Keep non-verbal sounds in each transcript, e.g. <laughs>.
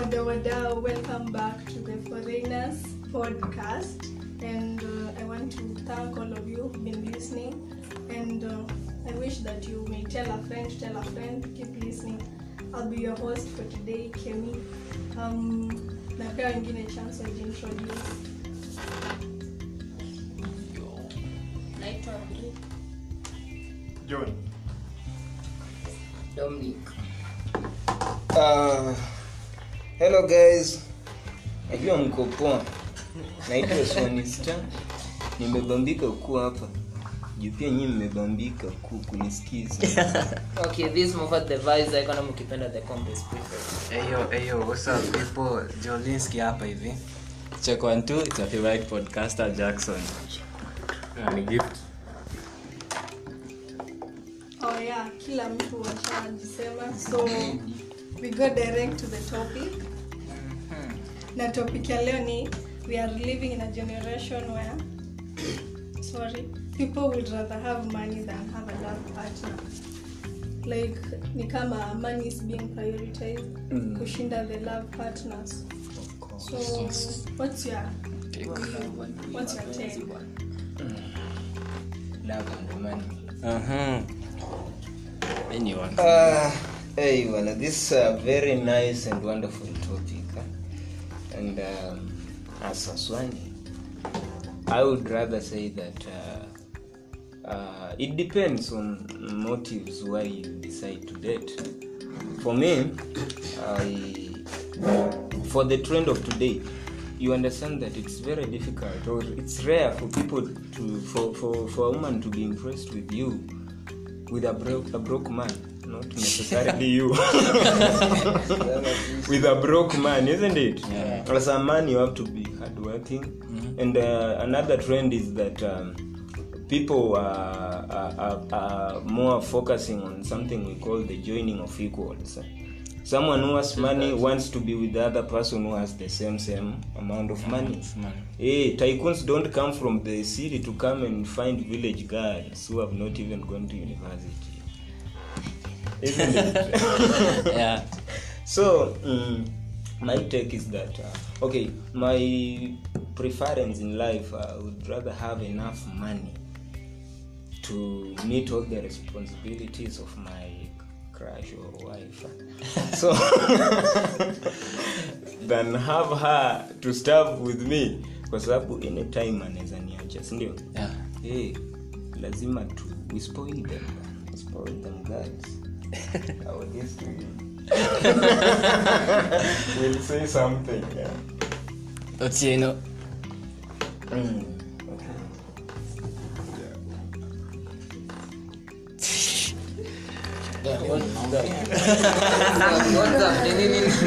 Wada Wada, welcome back to the Foreigners podcast. And uh, I want to thank all of you who've been listening. And uh, I wish that you may tell a friend, tell a friend, keep listening. I'll be your host for today, Kemi. Um, napea wengine chance wajiintroduce. naitwa Bri John. Hello guys, najua mko poa. Naitwa Swanista, nimebambika ukuu hapa juu pia nyii mmebambika kuu kunisikiza. <laughs> Okay, this movie the vibes mkipenda the compass. Eyo, eyo, what's up people? Jolinski hapa hivi. check one two it's your favorite podcaster jackson Ni gift. Oh yeah, kila mtu washajisema. So we go direct to the topic. Na topic ya leo ni we are living in a generation where sorry, people would rather have money than have a love partner. Like ni kama money is being prioritized kushinda the love partners. So what's your what's your take? Love and money. uh-huh. anyone Uh, hey, well, this is a very nice and wonderful topic. And uh, as a Swani, I would rather say that uh, uh, it depends on motives why you decide to date. For me, I, for the trend of today, you understand that it's very difficult or it's rare for people to for, for, for a woman to be impressed with you with a broke a broke man not necessarily you. With a broke man isn't it? Yeah. as a man you have to be hardworking. And uh, another trend is that um, people are, are, are, more focusing on something we call the joining of equals. Someone who has money wants to be with the other person who has the same same amount of money. Hey, tycoons don't come from the city to come and find village girls who have not even gone to university. Isn't it? <laughs> yeah so, mm, my take is that, uh, okay, my preference in life, I would rather have enough money to meet all the responsibilities of my crush or wife. so, <laughs> than have her to starve with me kwa sababu any time anaweza niacha sindio yeah hey, lazima tu we spoil them we spoil them girls Our to you. <laughs> we'll say something yeah. otieno mm. okay. <laughs>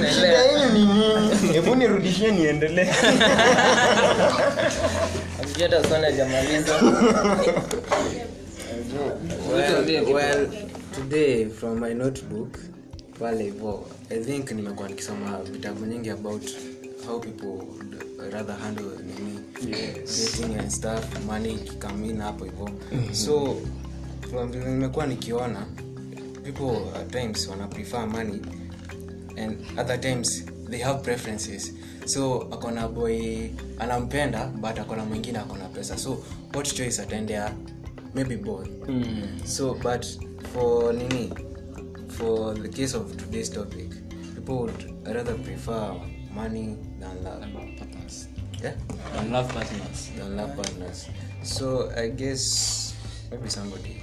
<laughs> Shida yenu ni nini hebu nirudishie niendelee. Well, well, today from my notebook pale hivo i think nimekuwa nikisoma vitabu nyingi about how people rather handle nini dating and stuff money ikikamina hapo hivo so from vile nimekuwa nikiona people at times wana prefer money and other times they have preferences. So akona boy anampenda but akona mwingine akona pesa. So what choice ataendea? Maybe both so but for nini? For the case of today's topic people would rather prefer money than love. Partners. Yeah? than love partners. Than love partners. So i guess maybe somebody.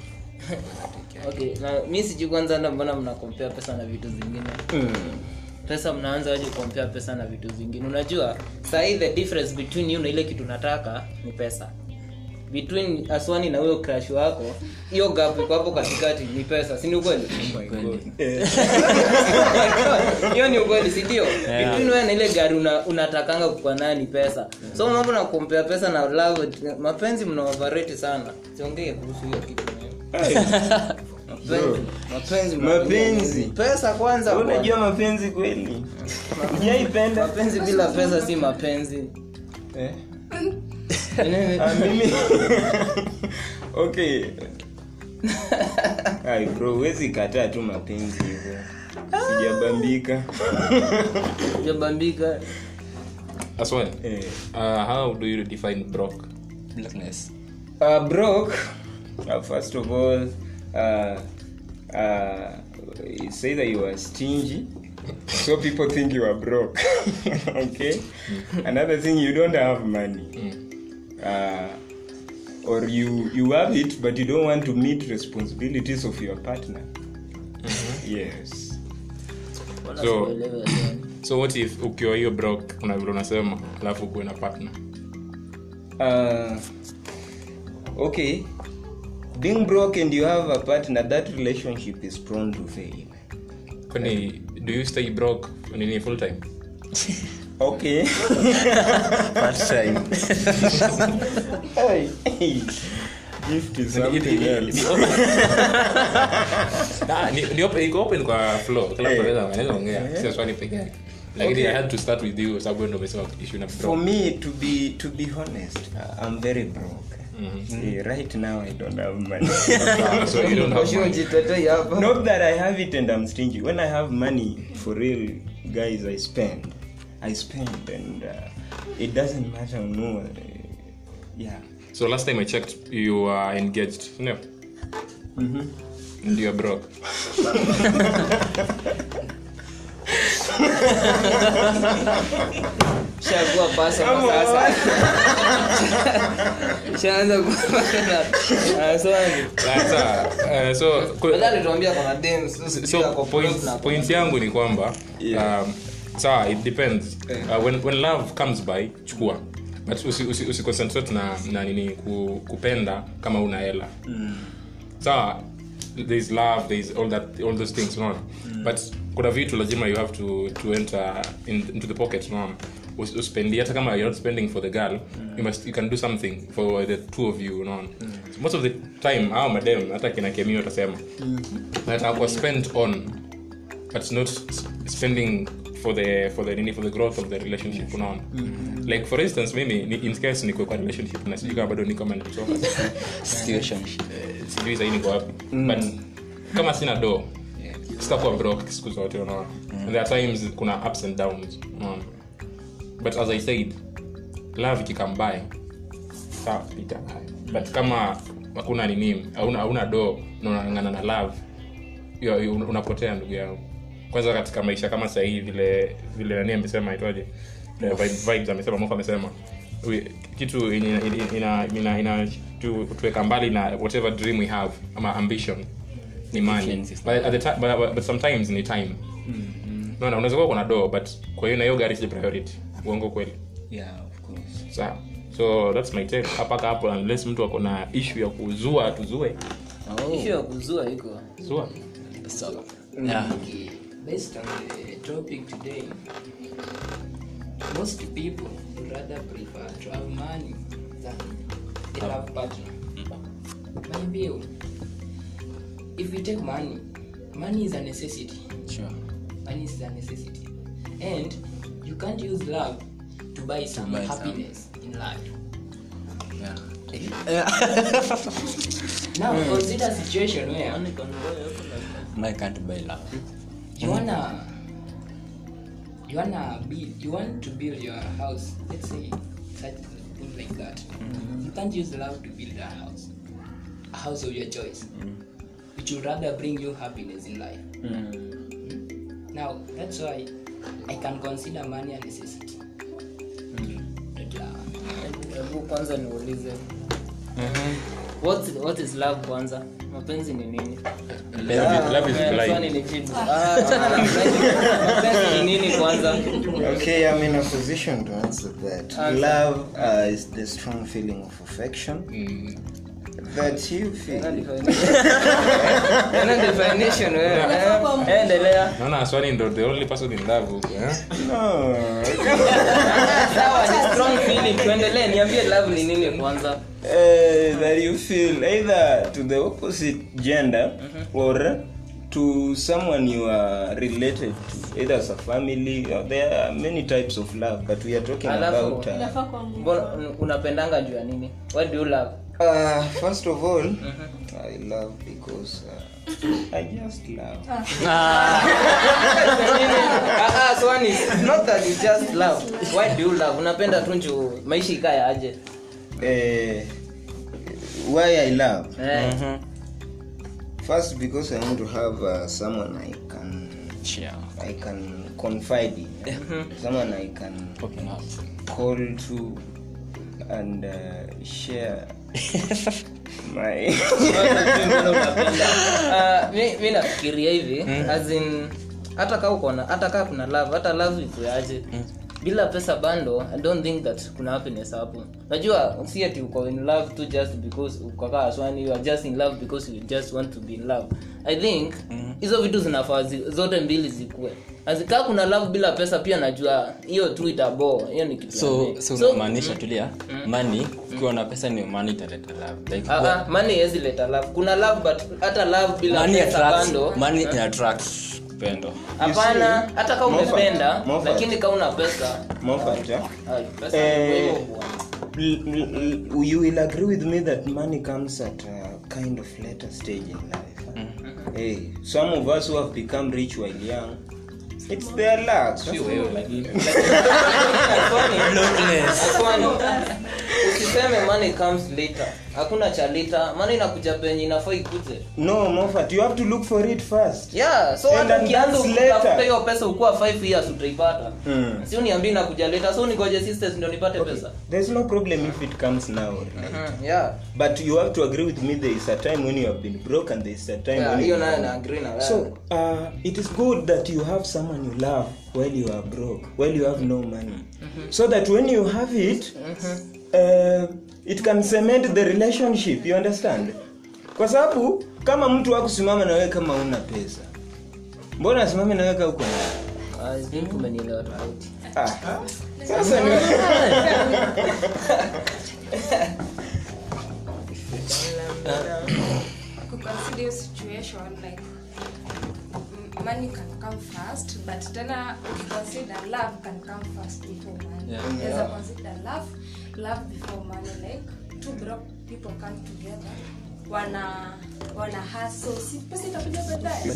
Okay, na mi sijui kwanza hata mbona mnakompea pesa na vitu zingine. Pesa mnaanza aje kuompea pesa na vitu zingine? Unajua sahii the difference between you na ile kitu nataka ni pesa between aswani na huyo crash wako hiyo gap iko hapo katikati ni pesa si ni ukweli? <laughs> <laughs> Hiyo ni ukweli si ndio? Between wewe na ile gari una, unatakanga kukua nayo ni pesa. So mambo na kuompea pesa na love mapenzi mna overrate sana. Siongee kuhusu hiyo kitu mapenzi. Mapenzi Mapenzi. pesa kwanza unajua mapenzi kweli? Ujaipenda mapenzi bila pesa si mapenzi. Eh? Nini? Ah, mimi <laughs> okay Ai bro huwezi kataa tu mapenzi hivyo. Sijabambika. Jabambika Aswani, eh. uh, how do you define brok Blackness. uh, brok uh, first of all uh, uh, it's either you are stingy. So people think you are broke. <laughs> Okay? Another thing you don't have money uh, or you you have it but you don't want to meet responsibilities of your partner. Mm-hmm. yes. So- <clears throat> so what if ukiwa hiyo brok kuna vile unasema alafu ukuwe na partner? Uh, okay. Being broke and you have a partner that relationship is prone to fail kwani do you stay broke? Nini full time <laughs> okay. <laughs> Part time. Hey, gift is something else Ah, ni- ni open- iko open kwa flow kila mtu anaweza- anaweza ongea. Sio swali peke yake. Lakini i had to start with you sababu ndo umesema issue na for me to be to be honest uh, i'm very broke. Eh, right now i don't have money. <laughs> So you don't have money. not that i have it and i'm stingy. When i have money for real guys i spend i spend and uh, it doesn't matter no uh, yeah. So last time i checked you are engaged no? And you're broke. Shakuwa <laughs> so point, yangu ni kwamba um, sawa it depends. Uh, when, when love comes by chukua. But usi, usi, usi na, na nini ku, kupenda kama una hela. Mm. sawa thereis love thereis all that all those things unaona? But kuna vitu lazima you have to, to enter in, into the pocket unaona? Uspendi hata kama you're not spending for the girl mm. you must you can do something for the two of you unaona? So most of the time au madem hata kina kemio watasema. That I spent on but not spending for the for the nini for the growth of the relationship unaona? Like for instance mimi ni, in case niko kwa relationship na sijui kama bado niko kama nilitoka <laughs> Situationship. sijui sahii niko wapi. But kama sina do sitakuwa broke siku zote unaona? And there are times kuna ups and downs unaona? But as i said love ikikambae sawa pita but kama hakuna nini hauna do na unang'ang'ana na love unapotea ndugu yangu kwanza katika maisha kama sahii vile vile nani amesema itwaje Eh, vibes amesema mofa amesema. Kitu ina, ina, ina, ina, tu, tuweka mbali na whatever dream we have ama ambition ni money. but, at the ti- but, but, but sometimes ni time. Naona unaweza kuwa kuna do but kwa hiyo na hiyo gari si priority. Uongo kweli? Yeah of course. Sawa. So thats my take. Hapaka hapo unless mtu ako na issue ya kuzua tuzue ishu ya kuzua iko. Zua. Yeah. Based on the topic today, most people would rather prefer to have money than a love partner. My view, if we take money, money is a necessity. Sure. Money is a necessity. And you can't use love to buy some to buy happiness some. in life. Yeah. <laughs> Now consider a situation where I can't buy love. You wanna you wanna be you want to build your house? Let's say such things like that. Mm-hmm. you can't use love to build a house a house of your choice. Mm-hmm. which would rather bring you happiness in life. Mm-hmm. now that's why i can consider money a necessity. Hebu kwanza niulize what, what is love kwanza? Mapenzi ni nini? Kwanza? Okay, I'm in a position to answer that. Love uh, is the strong feeling of affection that you feel. Ena <laughs> definition wewe. Eh, endelea naona aswani ndo the only person in love huko eh? No. sawa ni strong feeling tuendelee niambie love ni nini kwanza Uh, that you feel either to the opposite gender or to someone you are related to, either as a family. Or there are many types of love, but we are talking Alafu- about. Uh, unapendanga juu ya nini what do you love Uh, first of all, uh-huh. I love because uh, I just love. Ah, <laughs> ah, Swani, is not that you just love. Why do you love? Unapenda tu nju maisha ikaya aje. Eh, why I love? Eh. First, because I want to have uh, someone I can Sure. I can confide in, eh? someone I can Open up. call to and uh, share <laughs> mi mi nafikiria hivi as in hata kaa ukona hata kaa kuna love hata love ikuaje bila pesa bando i don't think that kuna happiness hapo. Najua si ati uko in love tu just because ukakaa swani you are just in love because you just want to be in love. I think hizo vitu zinafaa zote mbili zikue azikaa kuna love bila pesa pia najua hiyo tu itabo hiyo ni kitu so so So, unamaanisha tulia mani ukiwa na pesa ni mani italeta love. Like ah, ah, money haiwezi leta love. Kuna love but hata love bila money pesa attracts bando money attracts upendo. Hapana hata kama umependa lakini kama una pesa. Mofat eh? ai, pesa Eh, you will agree with me that money comes at a kind of later stage in life. mm. Hey, some of us who have become rich while young, it's their luck. Aswani, usiseme money comes later hakuna cha later money inakuja penye inafaa ikuje No, Moffat, you have to look for it first. yeah so hata ukianza kutafuta hiyo pesa ukuwa 5 years utaipata. Mm. si uniambie inakuja later so nigoje sisters ndio nipate pesa. There's no problem if it comes now. or Mm-hmm. yeah. But you have to agree with me there is a time when you have been broke and there is a time Yeah, when hiyo you nayo na agree na wewe. So uh, it is good that you have someone you love while you are broke, while you have no money, so that when you have it, uh, it can cement the relationship. You understand? Kwa sababu kama mtu akusimama na wewe kama una pesa, mbona asimame na wewe kama uko na umenielewa tofauti ah, sasa ni kuconsider situation like money can come first but tena ukiconsider love can come first before money. Yeah. Unaweza consider love love before money like two broke people come together wana wana haso si pesa itakuja baadaye.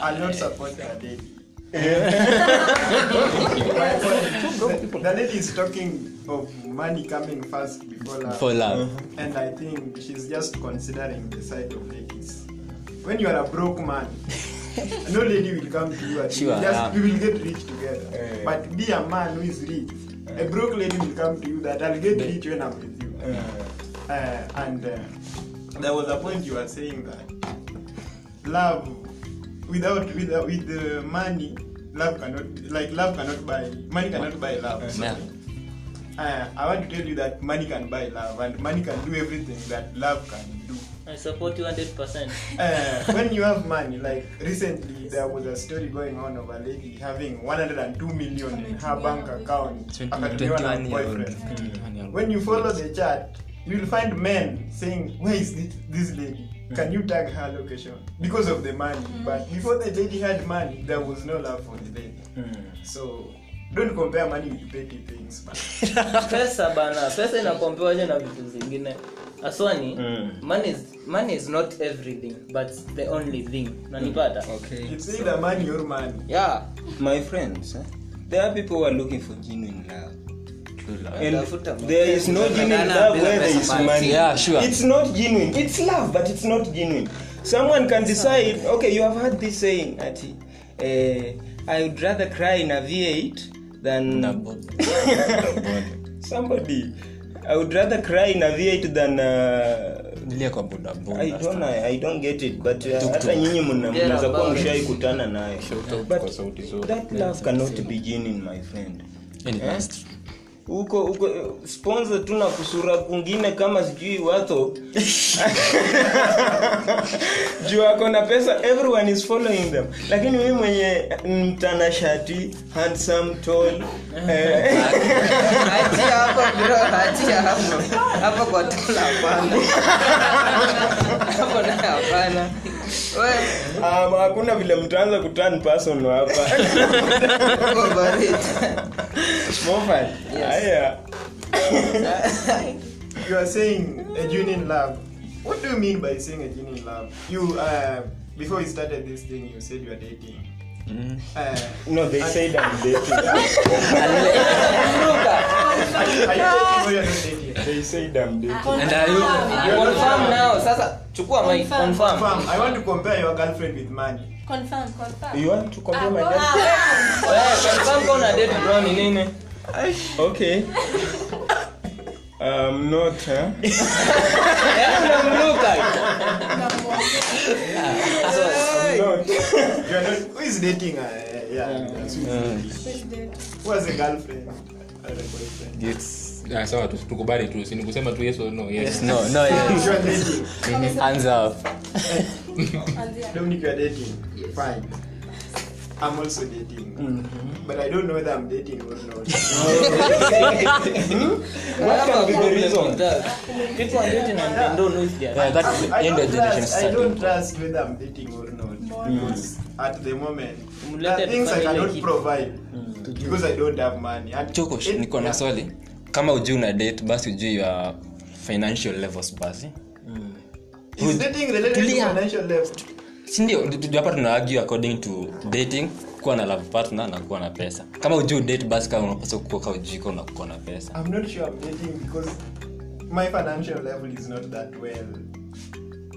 Lazima support the lady. the lady <laughs> is talking of money coming first before love. For love. And I think she's just considering the side of ladies. When you are a broke man, <laughs> no lady will come to you and Sure, you just yeah. we will get rich together. Yeah. But be a man who is rich. Yeah. A broke lady will come to you that I'll get rich when I'm with you. Uh, and uh, there was a point you were saying that love without without with the money love cannot like love cannot buy money cannot buy love Yeah. uh, i want to tell you that money can buy love and money can do everything that love can do I support you 100%. uh, <laughs> when you have money like recently there was a story going on of a lady having 102 million in her bank account akatumiwa na 21 year old. boyfriend 21 year old. when you follow the chat you'll find men saying where is this, this lady can you tag her location? Because of the money but before the lady had money there was no love for the lady. So don't compare money with petty things <laughs> pesa bana pesa inakompewaje na vitu zingine. Aswani Mm. money, is, money is not everything but the only thing. Nanipata? It's either money or money. Yeah My friends, eh, there are people who are looking for genuine love. And there is no genuine love where there is money. Yeah, sure. It's not genuine. It's love, but it's not genuine. Someone can decide, okay, you have heard this saying, Ati, uh, I would rather cry in a V8 than. <laughs> Somebody. I would rather cry in a V8 than. Uh, Nilia kwa bodaboda. I don't, I, I don't get it but uh, hata nyinyi mnaweza kuwa mshai kutana nayo huko huko sponsor tu na kusura kungine kama sijui watho <laughs> juu ako na pesa everyone is following them. Lakini mimi mwenye mtanashati handsome tall <laughs> eh, hapo bro hapo hapo kwa tula hapana. Hapo hapana. Um, hakuna vile mtaanza kutan person hapa haya <laughs> you are saying a genuine love. What do you mean by saying a genuine love? You uh, before we started this thing, you said you are dating. Mm. Uh, no they said I'm dating are you dating they said I'm dating And are you? confirm now sasa chukua my Confirm. confirm. I want to compare your girlfriend with money. Confirm, confirm. you want to compare Ah, my girlfriend? girl? Eh, confirm kwa una date bro ni nini okay um not huh? yaani I'm not You not. Who is dating? Uh, yeah. that's who has a girlfriend? Or a boyfriend? It's Ah, sawa tukubali tu sini kusema tu yes or no yes, yes, no, no, yes. Hands up. Dominic, you are dating. Fine. I'm also dating. But I don't know whether I'm dating or not. <laughs> what can be the reason people are dating and they don't know if they are Yeah, that the end of generation trust, I don't trust whether I'm dating or not. Because at the moment, there are things I cannot like provide. Because I don't have money. And Choko, it- niko na swali. Kama ujui una date basi ujui your financial levels basi. Is dating related to financial level? Sindio hapa tuna according to dating kuwa na love partner na kuwa na pesa kama ujuu date basi kama unapaswa kuoka ka na kuwa na pesa I'm not sure I'm dating because my financial level is not that well.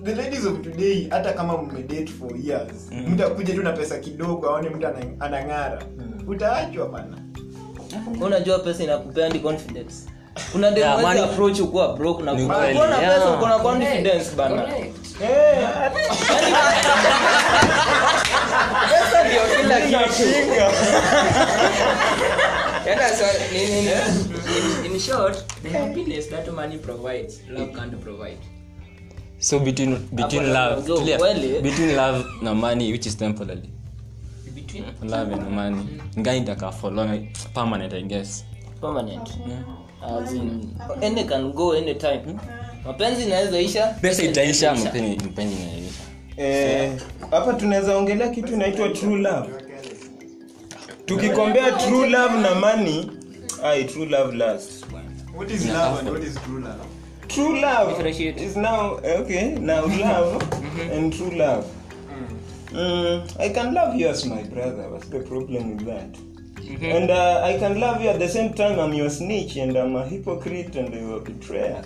The ladies of today, hata kama mmedate for years, mm. mtakuja tu na pesa kidogo aone mtu anang'ara mm. utaachwa bana. unajua pesa inakupea ndi confidence kuna Yeah, approach ukuwa broke na Ni kuwa kweli, na pesa uko na confidence bana Correct. Pesa ndio kila kitu Yana swali ni nini In, in short, the happiness that money provides, love can't provide. so between, between Hapo love so, tulia, kweli. between love na money which is temporary. Between? Love and money. Ngai ndaka for long permanent i guess. Permanent. Yeah. as in any can go any time mapenzi inaweza isha. Pesa itaisha mpenzi mpenzi inaisha Eh, hapa tunaweza ongelea kitu inaitwa true love. Tukikombea true love na money ai true love last What is love and what is true love? true love is now okay now love and true love. Mm, i can love you as my brother what's the problem with that? And uh, i can love you at the same time i'm your snitch and i'm a hypocrite and you're a betrayer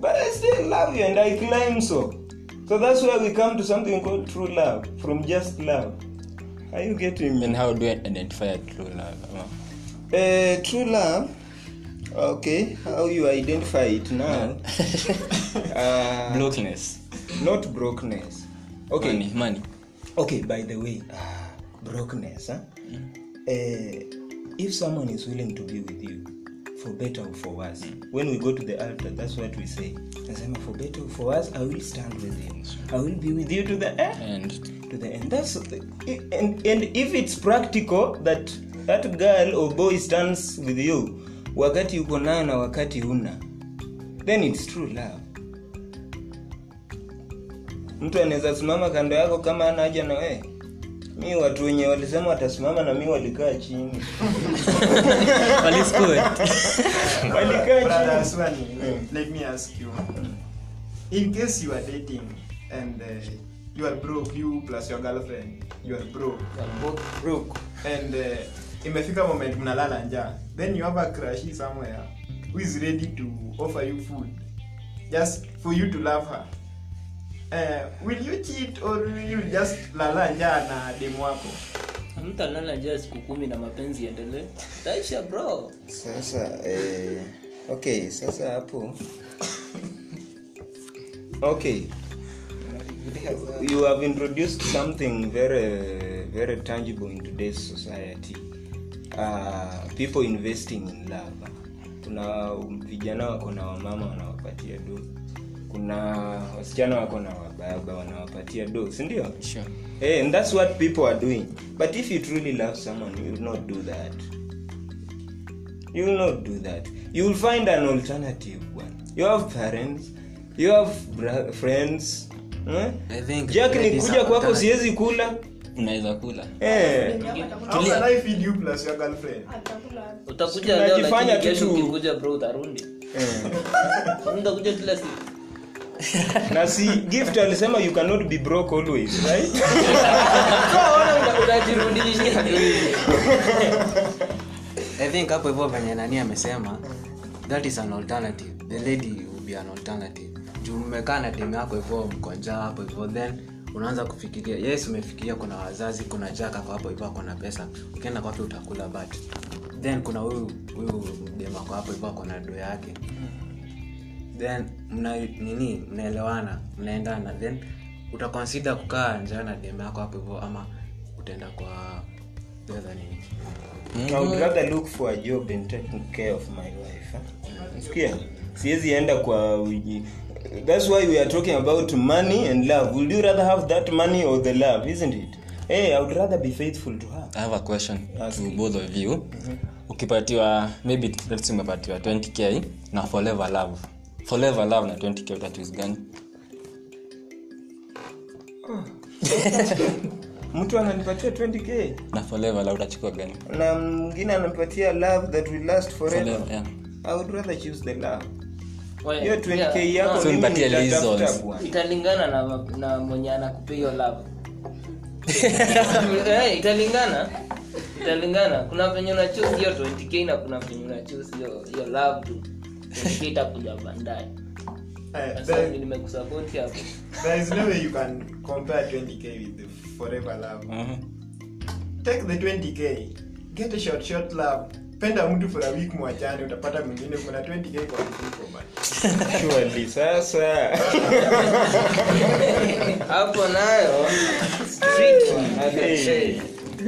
but i still love you and i claim so. So that's where we come to something called true love from just love. Are you getting me and how do i identify true love? Uh, true love okay how you identify it now? Uh, <laughs> brokenness. Not brokenness. Okay. Money money. Okay by the way uh, brokenness huh? uh, if someone is willing to be with you for better or for worse. When we go to the altar that's what we say. Nasema for better or for worse i will stand with him. I will be with you to the end. To the end. That's and, and if it's practical that that girl or boy stands with you wakati uko nayo na wakati una then it's true love. Mtu anaweza simama kando yako kama ana haja na wee mi watu wenye walisema watasimama na mi walikaa chini <laughs> walikaa chini Aswani, let me ask you. In case you are dating and uh, you are broke, you plus your girlfriend, you are broke, Broke. and uh, imefika moment mnalala njaa, then you have a crush somewhere who is ready to offer you food just for you to love her. Uh, will you cheat or will you just lala njaa na demu wako? mtu analala njaa siku kumi na mapenzi yaendelee. Taisha bro. Sasa eh, okay sasa hapo. Okay. You have introduced something very very tangible in today's society. Uh, people investing in love tuna vijana wako na wamama wanawapatia do kuna wasichana wako na wababa wanawapatia do sindio sure. Hey, and that's what people are doing. But if you truly love someone you will not do that. You will not do that. You will find an alternative one. You have parents you have bra- friends eh? I jack that ni is kuja a kwako siwezi kula. Unaweza kula. Eh. How can I feed you plus your girlfriend? utakuja leo lakini tu kesho ukikuja bro utarudi utakuja kila siku <laughs> na si gift alisema you cannot be broke always right? <laughs> I think hapo hivyo venye nani amesema that is an alternative. The lady will be an alternative. Juu na demu yako hivyo mkonja hapo hivyo then unaanza kufikiria yes umefikiria kuna wazazi kuna jaka kwa hapo hivyo akona pesa. Ukienda kwake utakula but then kuna huyu huyu demu ako hapo hivyo akona do yake then mna nini mnaelewana mnaendana then utakonsida kukaa njaa na dem yako hapo hivyo ama utaenda kwa other nini I would rather look for a job and taking care of my wife. eh? Sikia, siwezi enda kwa wiji. That's why we are talking about money and love. Would you rather have that money or the love, isn't it? Hey, I would rather be faithful to her. i have a question Ask to it. both of you ukipatiwa maybe let's say umepatiwa 20k na forever love forever love na 20k utachoose gani? <laughs> Mtu ananipatia 20k na forever love utachukua gani? Na mwingine ananipatia love that will last forever. Forever, yeah. I would rather choose the love. Hiyo 20k yeah, yako So mimi nipatie nitatafuta reasons. italingana na, na mwenye anakupea hiyo love. <laughs> Eh, italingana. Italingana. Kuna venye unachuse hiyo 20k na kuna venye hiyo hiyo love tu 20k bandari baadaye Eh, nimekusapoti hapo. There is no way you can compare 20k with the forever love. Take the 20k, get a short short love. Penda mtu for a week mwachane, utapata mwingine kuna 20k kwa mfuko bana. Surely, sasa. hapo nayo.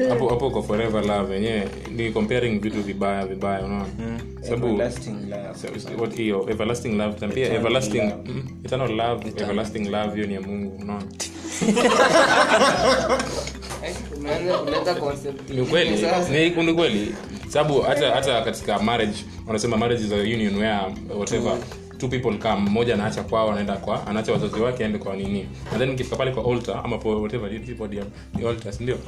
Hapo hapo kwa forever love yenyewe ni comparing vitu vibaya vibaya unaona? Sababu What hiyo everlasting love na pia everlasting love. mm, eternal love everlasting love hiyo ni ya mungu unaona ni ni kweli sababu hata hata katika marriage wanasema marriage is a union where whatever two people come mmoja anaacha kwao anaenda kwa anaacha wazazi wake aende kwa nini. And then mkifika pale kwa altar ama for whatever is body the altar ndio?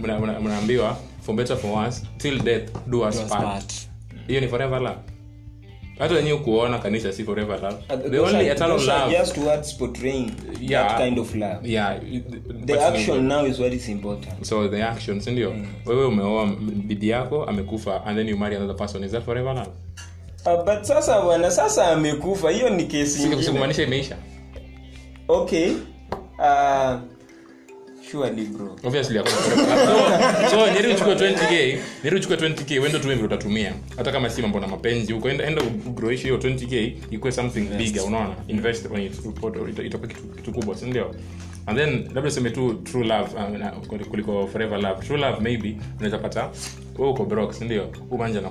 Mna- mnaambiwa for better for worse till death do us us part. hiyo ni forever love hata nyi kuona kanisa si forever love. Uh, the only eternal love. just towards portraying Yeah. that kind of love. yeah. The but- action now is what is important. so the action sindio wewe umeoa bibi yako amekufa and then you marry another person. Is that forever love? Uh, but sasa bwana sasa amekufa. Hiyo ni kesi ingine. imeisha. Okay. Uh, surely bro obviously so, so nyeri uchukue 20k nyeri uchukue 20k wendo tu utatumia. Hata kama si mambo na mapenzi. Huko enda, enda ugroishi hiyo 20k ikuwe something bigger unaona? Invest kwenye it- itakuwa kitu, kitu kubwa si ndio? And then labda seme tu true love uh, kuliko forever love. True love maybe unaweza pata wewe uko broke si ndio? Umanja na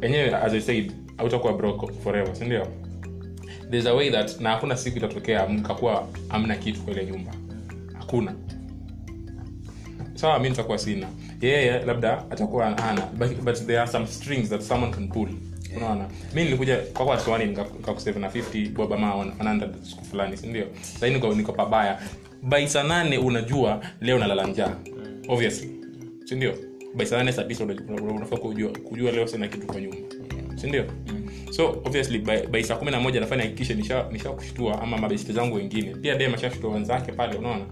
enyewe as i said hautakuwa broke forever si ndio? There's a way that na hakuna siku itatokea mkakuwa amna kitu kwa ile nyumba hakuna. Sawa mi nitakuwa sina. Yeye labda atakuwa ana but, but there are some strings that someone can pull. Unaona? Mi nilikuja kwako aswani nikakusave na 50 bobama 100 siku fulani sindio sahii niko, niko pabaya. By saa nane unajua leo nalala njaa. Obviously. Sindio by saa nane una- unafaa kujua, kujua leo sina kitu kwa nyumba. Sindio so obviously by, by saa kumi na moja nafanya hakikishe nisha, nisha ama mabeshte zangu wengine. Pia dem ashashtua wenzake pale unaona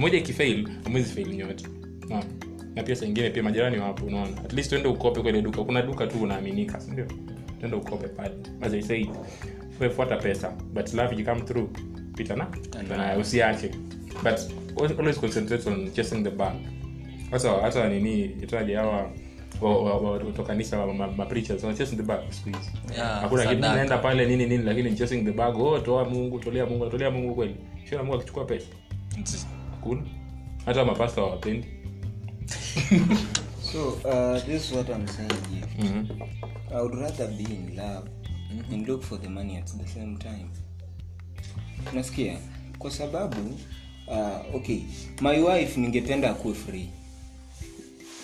moja ikifail amwezi fail nyote. Na pia saingine pia majirani wapo unaona. At least tuende ukope kwenye duka. Kuna duka tu unaaminika sindio tuende ukope pale. As i said fuata pesa but love ikikam through pita na na usiache. But always concentrate on chasing the bank. Hata hata nini itaje hawa tokanisa wa- wa- watu wa kanisa wa- ma- ma- chasing the bag siku hizi. Yeah, kitu naenda pale nini nini lakini chasing the bag oh toa mungu tolea mungu tolea mungu kweli. Sio mungu akichukua pesa hakuna. Hata mapasta wawapendi so uh, this is what i'm saying here. -hmm. i would rather be in love and look for the money at the same time. Unasikia? Kwa sababu uh, okay my wife ningependa akuwe free.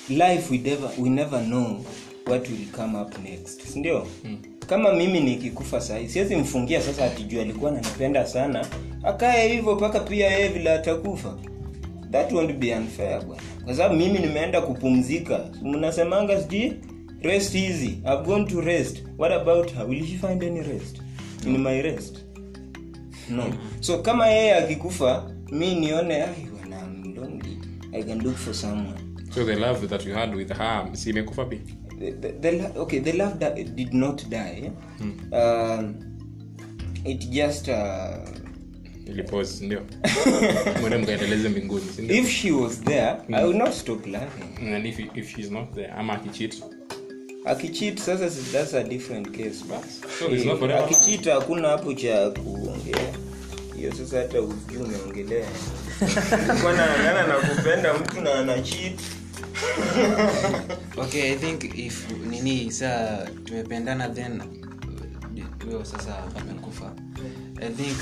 Life we never, we never know what will come up next. Sindio kama mimi nikikufa sahii siwezi mfungia sasa atijua alikuwa nanipenda sana akae hivyo mpaka pia yeye vile atakufa. That won't be unfair bwana. Kwa sababu mimi nimeenda kupumzika. Mnasemanga sijui rest easy. I've gone to rest. What about her? Will she find any rest? In my rest? No. So kama yeye akikufa mi nione "Ai, i can look for someone. So the love that you had with her si imekufa pia the, the, the, okay the love that did not die. Um, it just uh, ndio. <laughs> Mbinguni if she was there i would not stop loving and if, if she's not there ama akicheat? Akichit sasa that's a different case bas So it's not forever. akichit hakuna hapo cha kuongea. Hiyo sasa hata ujui umeongelea. Kuwa naangana na kupenda mtu na anachit <laughs> okay i think if nini saa tumependana then huyo sasa amekufa. I think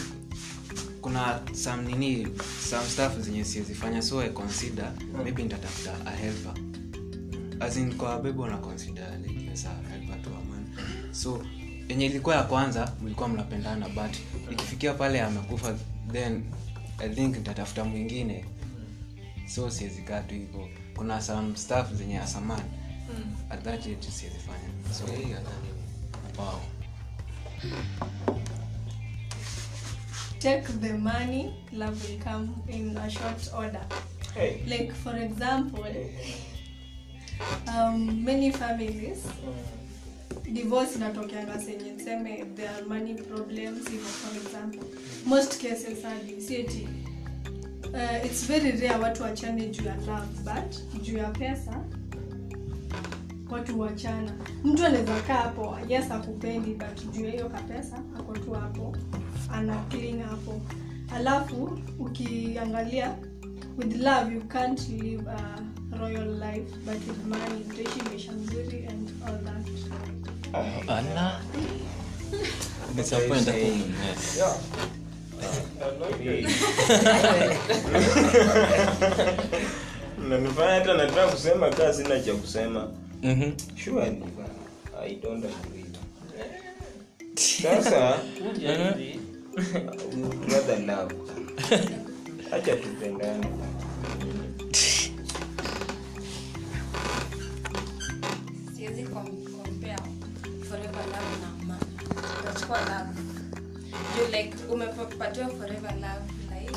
kuna some nini some stuff zenye siwezifanya so i consider maybe nitatafuta a helper. As kwa bebo na consider like as to a so yenye ilikuwa ya kwanza mlikuwa mnapendana but ikifikia pale amekufa then i think nitatafuta mwingine. So siezikaa tu hivyo kuna some staff zenye asamani at that age siwezi so yeah, wow. take the money love will come in a short order. Hey. like for example um, many families divorce inatokeanga senye tuseme there are money problems for example. Most cases are uh, it's very rare watu wachane juu ya love but juu ya pesa watu wachana mtu anaweza kaa hapo yes akupendi but juu ya hiyo kapesa ako tu hapo ana clean hapo. Alafu ukiangalia with love you can't live a royal life but with money utaishi maisha mzuri and all that. Yes. Nanifanya <laughs> hata nataka kusema kaa sina cha kusema. Mhm. surely bana, i don't agree. <laughs> Sasa <laughs> brother love. Acha tupendane. Siwezi kompea forever love na mama utachukua love like umepatiwa forever love like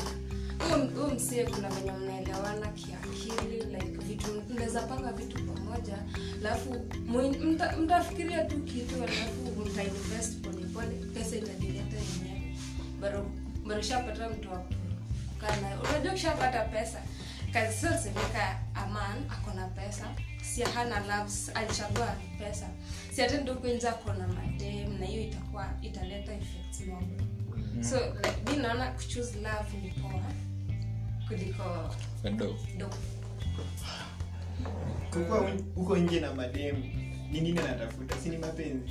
msie kuna venye mnaelewana kiakili like vitu mnaweza panga vitu pamoja alafu mtafikiria tu kitu alafu mtainvest polepole pesa itajileta yenyewe. Bado ushapata mtu wa kukaa naye. Unajua ukishapata pesa kazi sio semeka aman akona pesa si hana loves alichagua pesa. Si ndio kwenza akona madem na hiyo itakuwa italeta effects mob so like, mi naona kuchoose love ni poa kuliko do kukua huko nje na mademu ni nini anatafuta? Si ni mapenzi?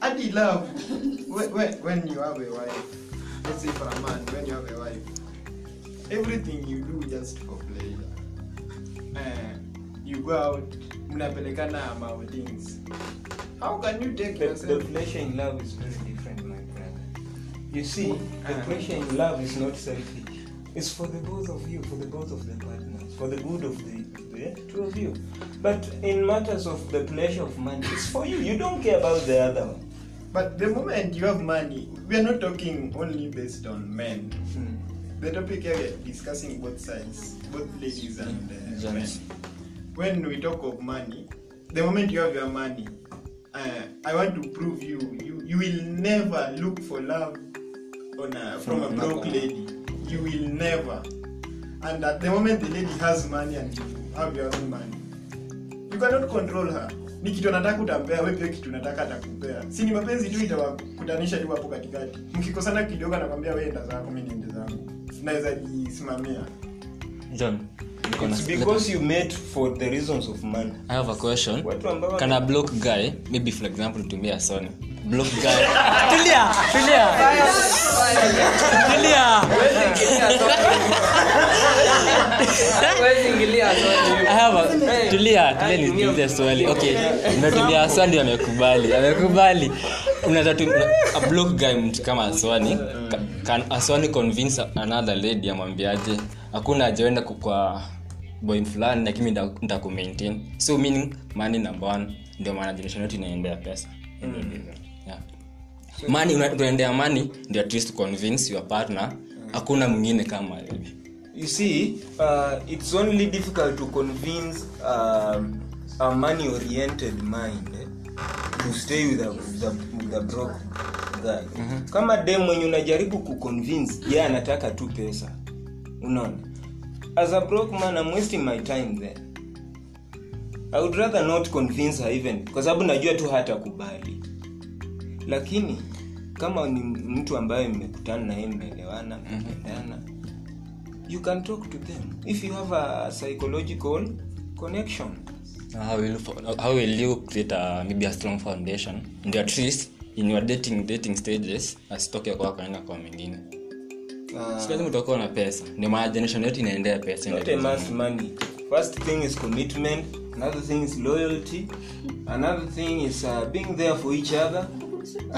Hadi love. When, when, when you have a wife. Let's say for a man when you have a wife. Everything you do just for uh, you go out mnapelekana maudings how can you take the, the pleasure in love is very different my brother. You see the uh, pleasure in love is not selfish. It's for the both of you for the both of the partners for the good of the, the two of you. But in matters of the pleasure of money it's for you. You don't care about the other one. But the moment you have money we are not talking only based on men. Mm. the topic here we are discussing both sides both ladies and uh, men. When we talk of money the moment you have your money uh, i want to prove you you you will never look for love on a, from, a broke lady. You will never. And at the moment the lady has money and you have your own money you cannot control her. Ni kitu anataka utampea we pia kitu nataka atakupea. Si ni mapenzi tu itawakutanisha tu hapo katikati. Mkikosana kidogo anakwambia we enda zako mi niende zangu. Naweza jisimamia. John, it's because you met for the reasons of money I have a question. Can a block guy, maybe for example tumia Sony. Block guy. <laughs> Tulia, tulia. Tulia. Huwezi ingilia swali. I have a- tulia tulia niulize swali okay umetumia aswani amekubali amekubali a block guy mtu kama aswani can aswani convince another lady amwambiaje hakuna ajaenda kwa boy fulani lakini nita- nitakumaintain so meaning money number one ndio maana generation yetu inaendea pesa. Yeah. money una- unaendea money ndio at least convince your partner hakuna mwingine kama wewe. You see uh, it's only difficult to convince um, a money oriented mind to stay with a, with a, with a broke guy. Kama dem mwenye unajaribu kuconvince ye yeah, anataka tu pesa. Unaona as a broke man I'm wasting my time there. I would rather not convince her even kwa sababu najua tu hata kubali. Lakini kama ni mtu ambaye mmekutana naye mmeelewana mmependana you can talk to them. If you have a psychological connection. How will, how will you create a, maybe a strong foundation? Ndio at least in your dating dating stages asitoke kwako aenda kwa mwingine uh, Si utakuwa na pesa. Ndio maana yote inaendea pesa not a mass money. First thing is commitment. Another thing is loyalty. Another thing is uh, being there for each other. <laughs>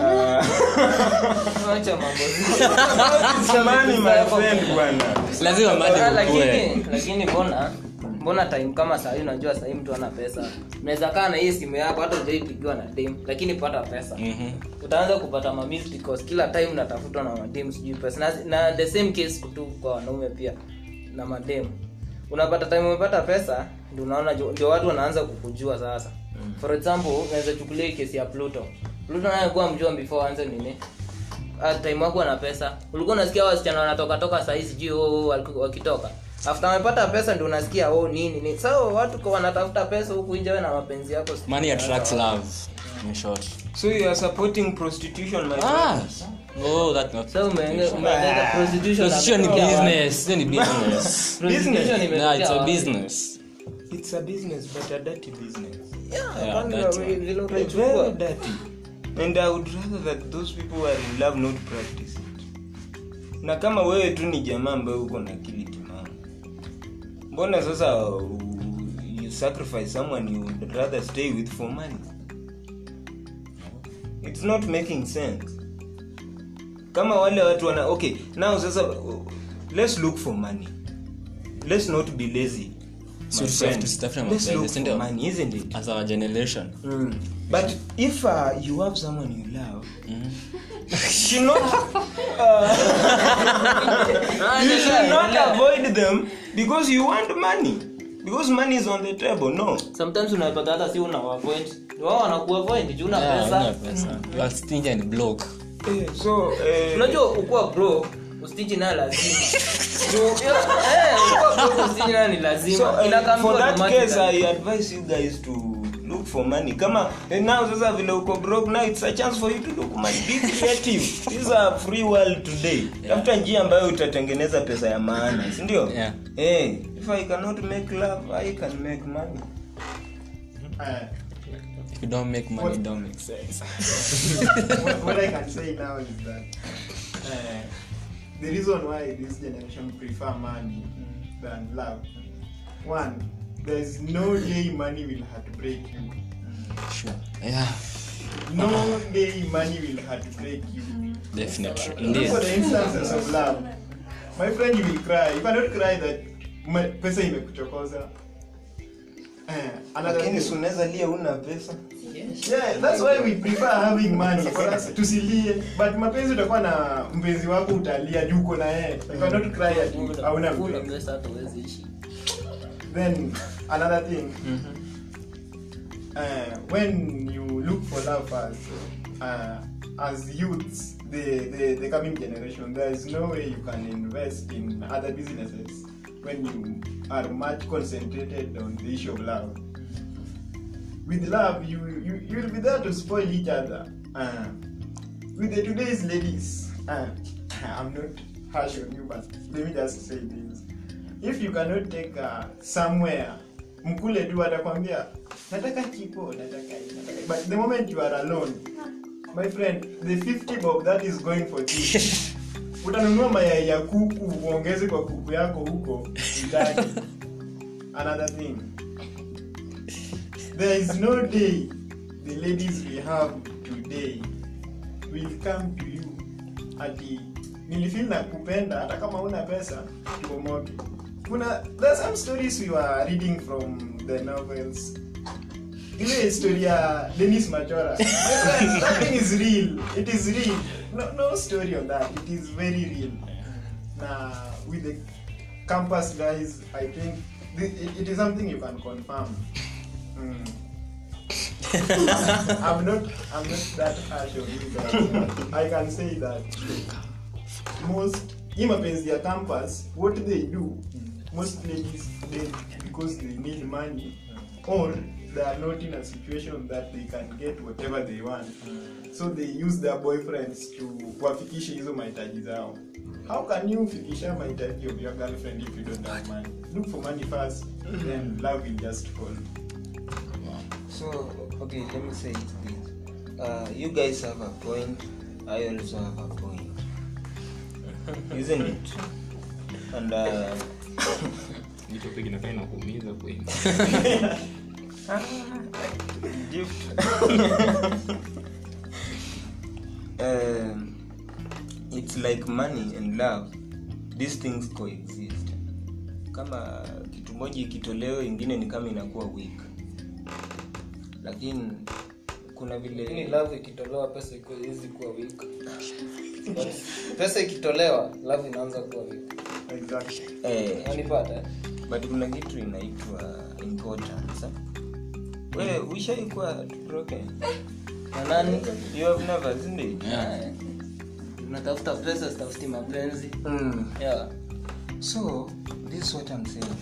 Acha mambo. It's money my friend bwana. Lazima Ah, mali lakini ukue. lakini mbona time kama sahii unajua sahii mtu ana pesa? Unaweza kaa na hii simu yako hata ujaipigiwa na dem lakini pata pesa. Mhm. utaanza kupata mamis because kila time unatafutwa na madem sijui pesa. Na, na the same case tu kwa wanaume pia na madem unapata time umepata pesa ndio unaona ndio watu wanaanza kukujua sasa. For example unaweza chukulia kesi ya pluto. Pluto naye kuwa mjua before anze nini. Time wako na pesa. Ulikuwa unasikia wasichana wanatoka toka sahii sijui oh, waliku- wakitoka after amepata pesa ndio unasikia oh nini ni so watu wanatafuta pesa huku nje na mapenzi yako money attracts love in short. So you are supporting prostitution my ah friend oh that not so umeongeza prostitution. Prostitution ni business ni business. <laughs> Business? yeah it's a business. It's a business but a dirty business. Yeah, Yeah, dirty. vile It's very dirty. And i would rather that those people who are in love not practice it. Na kama wewe tu ni jamaa ambaye uko na akili mbona sasa uh, you sacrifice someone you would rather stay with for money? It's not making sense. Kama wale watu wana okay now sasa uh, let's look for money. Let's not be lazy So generation? Mm. But if uh, you have someone you love, mm. <laughs> you not uh, <laughs> <laughs> you should not avoid them because you want money. Because money is on the table. No. sometimes unapata hata si una avoid wao wanakuavoid juu una pesa una you are stingy and block Eh, so eh, unajua ukuwa bro ustiji nayo lazima <laughs> eh, ukuwa bro ustiji nayo ni so lazima so, uh, for that case. I advise you guys to look for money. Kama eh, now sasa vile uko broke now it's a chance for you to look money. Be creative. This is a free world today. Tafuta njia ambayo utatengeneza pesa ya maana, si ndio? Yeah. Eh, if I cannot make love, I can make money. Uh, if you don't make money what, don't make sense what, what I can say now is that uh, the reason why this generation prefer money than love, one, there is no day money will heartbreak you. sure yeah No day money will heartbreak you. definitely indeed for the instances of love. My friend, you will cry. if i don't cry that my pesa imekuchokoza. Eh, Lakini si unaweza lia una pesa. Yeah, that's why we prefer having money for us tusilie but mapenzi utakuwa na mpenzi wako utalia juko na yeye you cannot cry at hauna Una mpenzi then another thing mm-hmm. uh, when you look for love as uh, as youths the, the the coming generation there is no way you can invest in other businesses when you are much concentrated on the issue of love. With love you you you'll be there to spoil each other. Uh, with the today's ladies uh, <laughs> i'm not harsh on you but let me just say this if you cannot take uh, somewhere mkule tu atakwambia nataka kipo nataka nataka but the moment you are alone my friend the 50 bob that is going for tea <laughs> utanunua mayai ya kuku uongeze kwa kuku yako huko utaki another thing. There is no day the ladies we have today will come to you ati nilifil na kupenda hata kama una pesa tuomoke kuna there are some stories we were reading from the novels. Ile story ya denis majora. That thing is real. It is real. No, no story on that. It is very real. Na with the campus guys i think thi- it, it is something you can confirm. Mm. i'm not i'm not that harsh on you but i can say that most hii mapenzi ya campus what they do most ladies date because they need money or they are not in a situation that they can get whatever they want so they use their boyfriends to kuwafikisha hizo mahitaji zao how can you fikisha mahitaji of your girlfriend if you don't have money look for money first then love will just fall So, okay, let me say it this. Uh, you guys have a point. I also have a point. Isn't it? And uh, Inakuumiza kweli. um, <laughs> it's like money and love. These things coexist. Kama kitu moja ikitolewa, ingine ni kama inakuwa weak. Lakini kuna vile love ikitolewa pesa iko kuwa weak pesa ikitolewa love inaanza kuwa weak exactly. Eh, unanipata but kuna kitu inaitwa importance. Wewe ushaikuwa broken? na nani? You have never, isn't it? Eh, unatafuta pesa sitafuti mapenzi. Mm. yeah. So this is what I'm saying.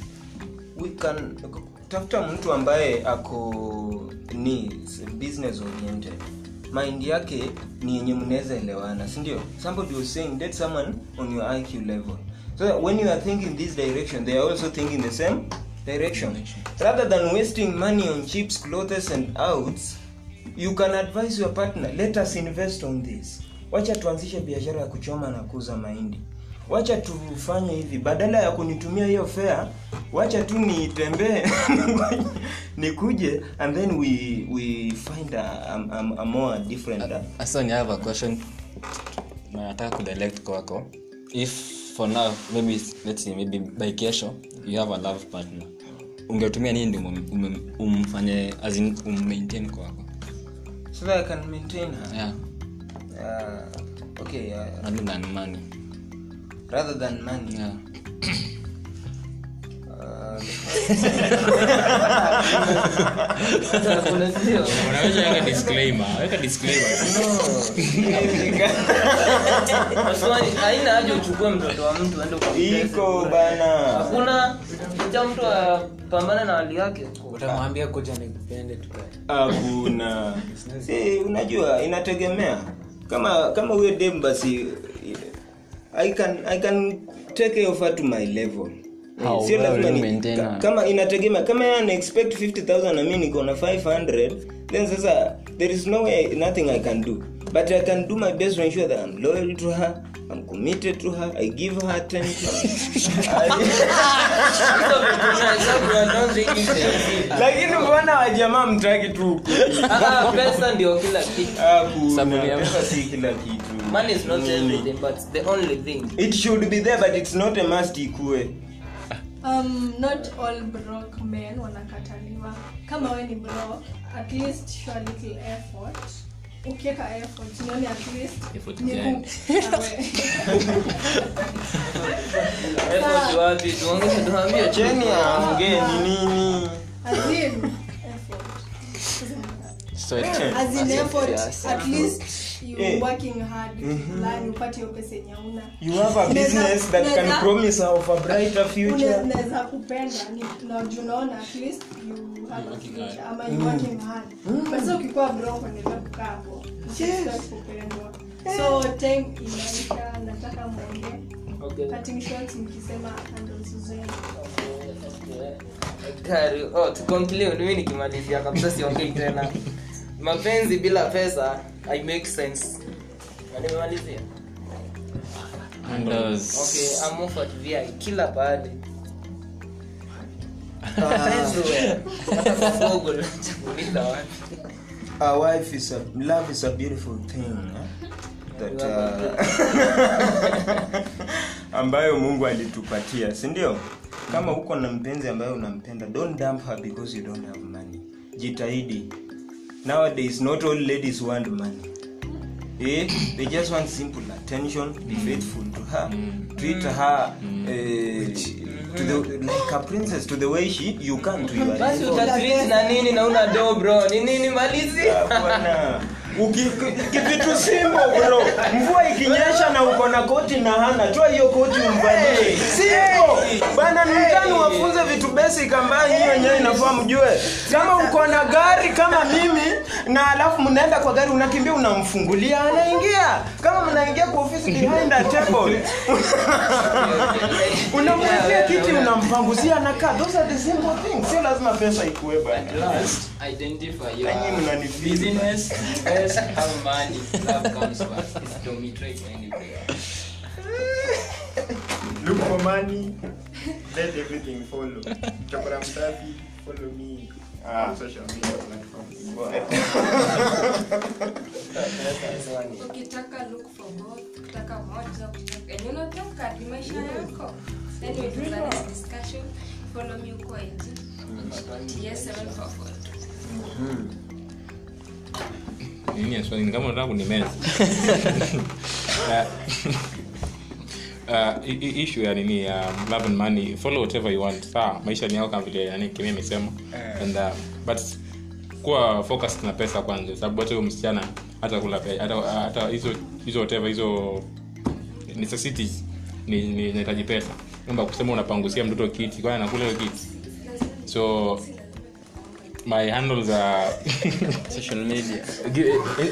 We can tafuta mtu ambaye ako ni business oriented. Mind yake ni yenye mnaweza elewana sindio somebody was saying that someone on your iq level so when you are thinking this direction they are also thinking the same direction. Rather than wasting money on chips clothes and outs you can advise your partner let us invest on this. Wacha tuanzishe biashara ya kuchoma na kuuza mahindi. Wacha tufanye hivi. Badala ya kunitumia hiyo fare wacha tu nitembee <laughs> nikuje and then we we find a, a, a, more different uh, Aston, I have a question. Nataka kudirect kwako. If for now maybe let's say maybe by kesho you have a love partner. Ungetumia nini ndio um- um- umfanye in ummaintain kwako? So that I can maintain her? Yeah. Uh, okay uh, rather than money. rather than money. Yeah <clears throat> Unaweza weka disclaimer, weka disclaimer. Haina haja uchukue mtoto wa mtu ende iko bana. Hakuna cha mtu apambane na hali yake. Utamwambia kuja nikupende tukae. Hakuna. Si unajua inategemea. Kama kama huyo dem basi i can i can take care to my level. Eh, How sio well lazima ni- ka- kama inategemea kama yeye ana expect 50000 na mimi niko na 500 then sasa there is no way nothing i can do. But i can do my best to ensure that i'm loyal to her i'm committed to her i give her attention. Lakini mbona wajamaa mtaki tu Ah, pesa ndio kila kitu. Sabuni ya- Pesa si kila kitu. Money is not everything but the only thing. It should be there but it's not a must ikue um, not all broke men wanakataliwa. Kama we ni bro at least show a little effort. Ukiweka effort nione at least Effort ni gani? <laughs> effort wapi? Tuongeze tuambie cheni aongee ni nini? Effort. so it, As in effort, at least you Eh. working hard fulani upate hiyo pesa yenye una you have a business that can promise of a brighter future. unaweza kupenda na unaona at least you have a future ama you working hard. Basi ukikuwa broke unaendelea kukaa hapo Usitaki kupendwa. So time inaisha nataka muongee Okay. cutting short mkisema handles zenu Gari, oh, to conclude, mimi nikimalizia kabisa siongei tena mapenzi bila pesa i make sense. Na nimemalizia. Okay I'm off at VI kila pahali Everywhere. Hata kwa Google nachaguliza wapi a wife is a love is a beautiful thing eh? that uh, <laughs> ambayo mungu alitupatia si ndio? Kama uko na mpenzi ambayo unampenda don't dump her because you don't have money. Jitahidi nowadays not all ladies want money. Eh, they just want simple attention be faithful to her treat her eh, to the, like a princess to the way she you can to your basi utatreat na nini na una do bro? Ni nini malizi kivitu simbo bro mvua ikinyesha na uko na koti na hana toa hiyo koti umvalie. Simbo bana ni mtani wafunze vitu basic ambayo hiyo wenyewe inafaa mjue. Kama uko na gari kama mimi na alafu mnaenda kwa gari unakimbia unamfungulia anaingia. Kama mnaingia kwa ofisi behind a table. <laughs> Unamwekea kiti unampanguzia anakaa. Those are the simple things. Sio lazima pesa ikuwe bana. Identify your business <laughs> first, how money, love comes first. It's anywhere. look for money. Let everything follow. Chakora msafi follow me. On social media platforms ukitaka look for both ukitaka moja ukitaka yenye unataka ni maisha yako. Then we do next discussion. Follow me uko IG yes 744 nini swali? Ni kama unataka kunimeza Uh, <laughs> i- i- issue ya nini ya love and money follow whatever you want. Sawa maisha ni yao kama vile yani kimia imesema and uh, but kuwa focus na pesa kwanza sababu hata huyo msichana hata kula hata hizo hizo whatever hizo necessities ni ni inahitaji pesa. Kwamba kusema unapangusia mtoto kiti kwani anakula hiyo kiti so my handles are <laughs> social media.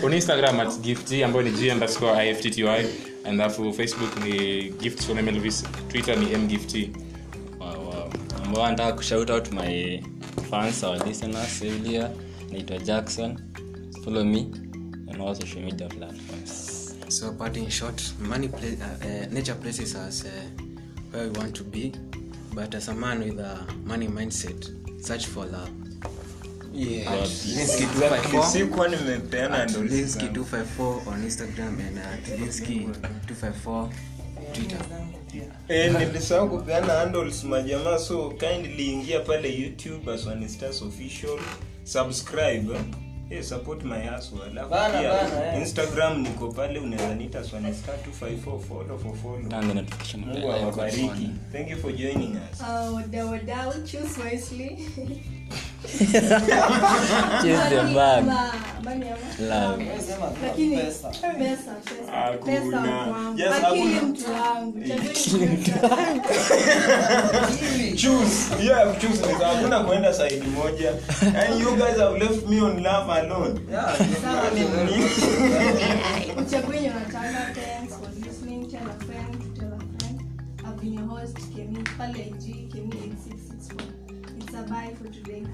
On instagram at gift ambayo ni g underscore iftty and afu facebook ni gift from mlvis twitter ni mgift Wow, wow. ambao anataka kushout out my fans our listeners earlier naitwa jackson. Follow me on all social media platforms. So, but in short, money play, uh, uh, nature places us uh, where we want to be, but as a man with a money mindset, search for love. Linsky 254. Sikuwa nimepeana ndo Linsky Linsky 254 on Instagram and uh, Linsky 254 Twitter. Eh, nilisahau kupeana handles majamaa so kindly ingia pale youtube as One Stars official subscribe eh. Eh, support my hustle. Alafu pia bana, instagram niko pale unaweza nita swanistar 254 follow for follow. Mungu awabariki. thank you for joining us. Uh, wadau wadau choose wisely <laughs> Choose the bag. Love. Hakuna. <laughs> choose. Yeah choose. Kuenda side moja. And you guys have left me on love alone. Sawa. <laughs> Uchague yenye thanks for listening tell a friend tell a friend. I've been your host kemi pale ig kemi desabafo de dentro.